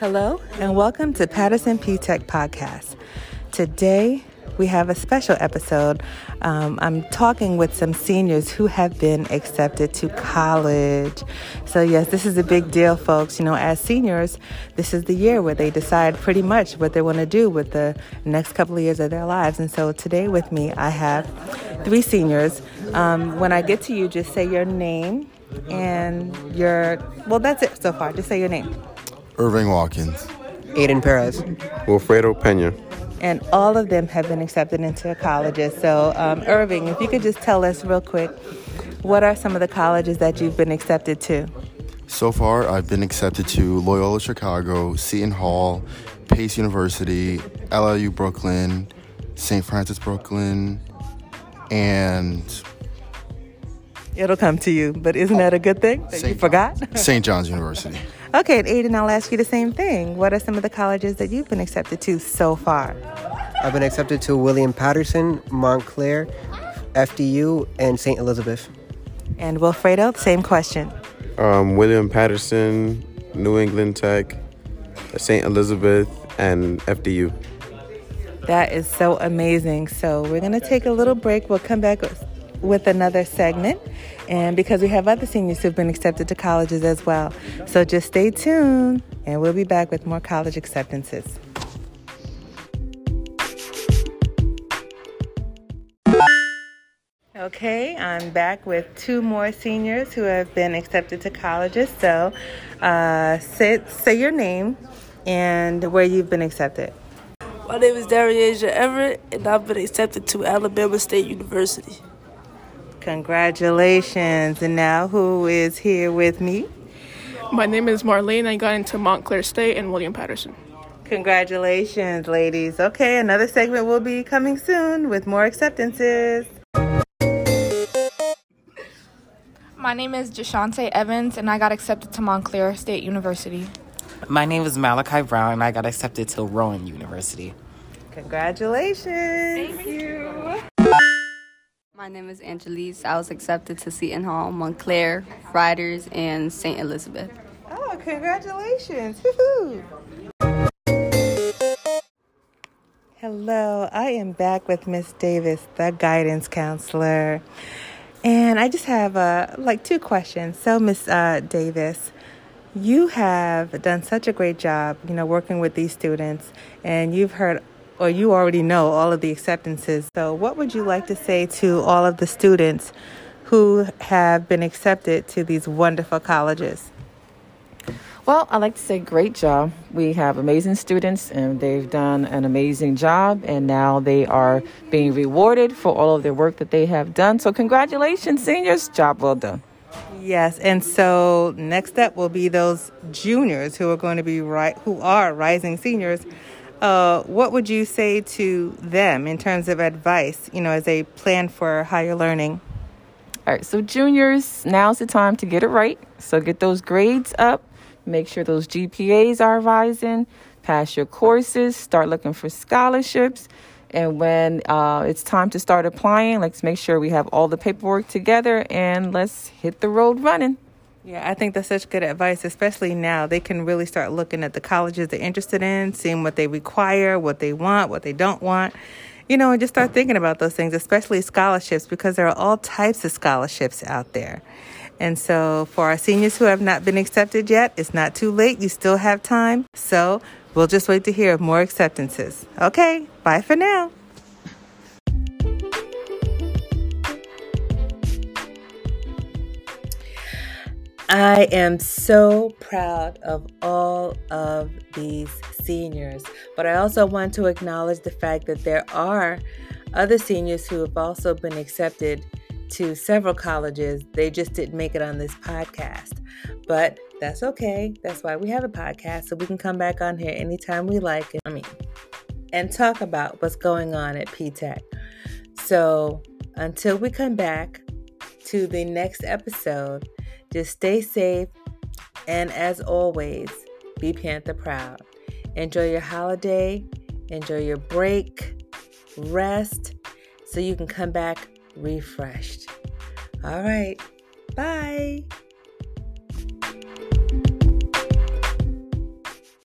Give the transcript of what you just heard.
Hello, and welcome to Paterson P Tech Podcast. Today, we have a special episode. Um, I'm talking with some seniors who have been accepted to college. So, yes, this is a big deal, folks. You know, as seniors, this is the year where they decide pretty much what they want to do with the next couple of years of their lives. And so, today with me, I have three seniors. Um, when I get to you, just say your name and your, well, that's it so far. Just say your name. Irving Watkins. Aiden Perez. Wilfredo Pena and all of them have been accepted into colleges. So, um, Irving, if you could just tell us real quick, what are some of the colleges that you've been accepted to? So far, I've been accepted to Loyola Chicago, Seton Hall, Pace University, LIU Brooklyn, St. Francis Brooklyn, and it'll come to you. But isn't that a good thing that you forgot? St. John's University. Okay, and Aiden, I'll ask you the same thing. What are some of the colleges that you've been accepted to so far? I've been accepted to William Paterson, Montclair, FDU, and St. Elizabeth. And Wilfredo, same question. Um, William Paterson, New England Tech, St. Elizabeth, and FDU. That is so amazing. So we're going to take a little break. We'll come back with another segment, and because we have other seniors who've been accepted to colleges as well. So just stay tuned, and we'll be back with more college acceptances. Okay, I'm back with two more seniors who have been accepted to colleges. So, uh, say, say your name and where you've been accepted. My name is Dariasia Everett, and I've been accepted to Alabama State University. Congratulations. And now, who is here with me? My name is Marlene. I got into Montclair State and William Paterson. Congratulations, ladies. Okay, another segment will be coming soon with more acceptances. My name is Jashante Evans, and I got accepted to Montclair State University. My name is Malachi Brown, and I got accepted to Rowan University. Congratulations. Thank you. My name is Angelise. I was accepted to Seton Hall, Montclair, Riders, and St. Elizabeth. Oh, congratulations. Hello, I am back with Miss Davis, the guidance counselor. And I just have uh, like two questions. So, Miss uh, Davis, you have done such a great job, you know, working with these students, and you've heard or you already know all of the acceptances. So, what would you like to say to all of the students who have been accepted to these wonderful colleges? Well, I'd like to say great job. We have amazing students and they've done an amazing job and now they are being rewarded for all of their work that they have done. So congratulations, seniors. Job well done. Yes, and so next up will be those juniors who are going to be right who are rising seniors uh, what would you say to them in terms of advice, you know, as they plan for higher learning? All right, so juniors, now's the time to get it right. So get those grades up, make sure those GPAs are rising, pass your courses, start looking for scholarships. And when uh, it's time to start applying, let's make sure we have all the paperwork together and let's hit the road running. Yeah, I think that's such good advice, especially now. They can really start looking at the colleges they're interested in, seeing what they require, what they want, what they don't want, you know, and just start thinking about those things, especially scholarships, because there are all types of scholarships out there. And so, for our seniors who have not been accepted yet, it's not too late. You still have time. So, we'll just wait to hear of more acceptances. Okay, bye for now. I am so proud of all of these seniors, but I also want to acknowledge the fact that there are other seniors who have also been accepted to several colleges. They just didn't make it on this podcast, but that's okay. That's why we have a podcast, so we can come back on here anytime we like. I mean, and talk about what's going on at PTech. So until we come back to the next episode, just stay safe, and as always, be Panther proud. Enjoy your holiday, enjoy your break, rest, so you can come back refreshed. All right, bye.